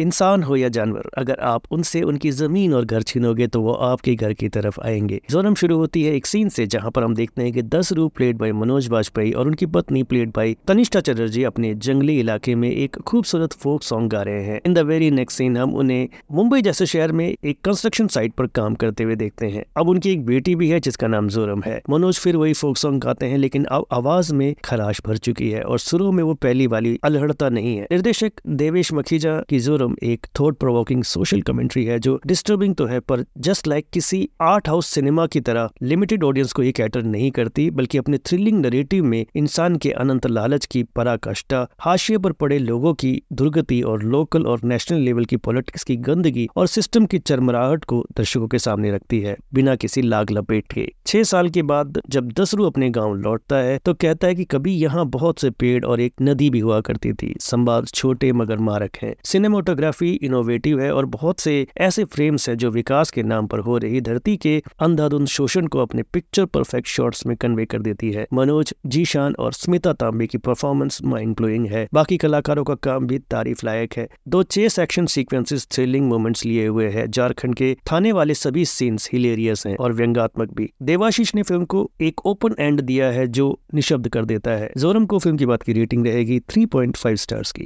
इंसान हो या जानवर, अगर आप उनसे उनकी ज़मीन और घर छीनोगे तो वो आपके घर की तरफ़ आएँगे। जोरम शुरू होती है एक सीन से, जहाँ पर हम देखते हैं कि दस रूप प्लेड बाई मनोज वाजपेयी और उनकी पत्नी प्लेड बाई तनिष्ठा चटर्जी अपने जंगली इलाके में एक खूबसूरत फोक सॉन्ग गा रहे हैं। In the very next scene हम उन्हें मुंबई जैसे शहर में एक कंस्ट्रक्शन साइट पर काम करते हुए देखते हैं। अब उनकी एक बेटी भी है, जिसका नाम जोरम है। मनोज फिर वही फोक सॉन्ग गाते हैं, लेकिन अब आवाज़ में खराश भर चुकी है और शुरू में वो पहली वाली अलहड़ता नहीं है। निर्देशक देवेश मखीजा की जोरम एक थॉट प्रोवोकिंग सोशल कमेंट्री है जो डिस्टर्बिंग तो है, पर जस्ट लाइक like किसी आर्ट हाउस सिनेमा की तरह लिमिटेड ऑडियंस को ये कैटर नहीं करती, बल्कि अपने थ्रिलिंग नरेटिव में इंसान के अनंत लालच की पराकाष्ठा, हाशिए पर पड़े लोगों की दुर्गति और लोकल और नेशनल लेवल की पॉलिटिक्स की गंदगी और सिस्टम की चरमराहट को दर्शकों के सामने रखती है, बिना किसी लाग लपेट के। छह साल के बाद जब दसरू अपने गाँव लौटता है तो कहता है की कभी यहाँ बहुत से पेड़ और एक नदी भी हुआ करती थी, संवाद छोटे मगर मारक है। सिनेमाटोग्राफी इनोवेटिव है और बहुत से ऐसे फ्रेम्स हैं जो विकास के नाम पर हो रही धरती के अंधाधुंध शोषण को अपने पिक्चर परफेक्ट शॉट्स में कन्वे कर देती है। मनोज, जीशान और स्मिता तांबे की परफॉर्मेंस माइंड ब्लोइंग है। बाकी कलाकारों का काम भी तारीफ़ लायक है। दो chase action sequences thrilling moments लिए हुए हैं। झारखंड के थाने वाले सभी सीन्स हिलेरियस हैं और व्यंगात्मक भी। देवाशीष ने फ़िल्म को एक ओपन एंड दिया है जो निशब्द कर देता है। जोरम को फ़िल्म की बात की रेटिंग रहेगी 3.5 स्टार्स की।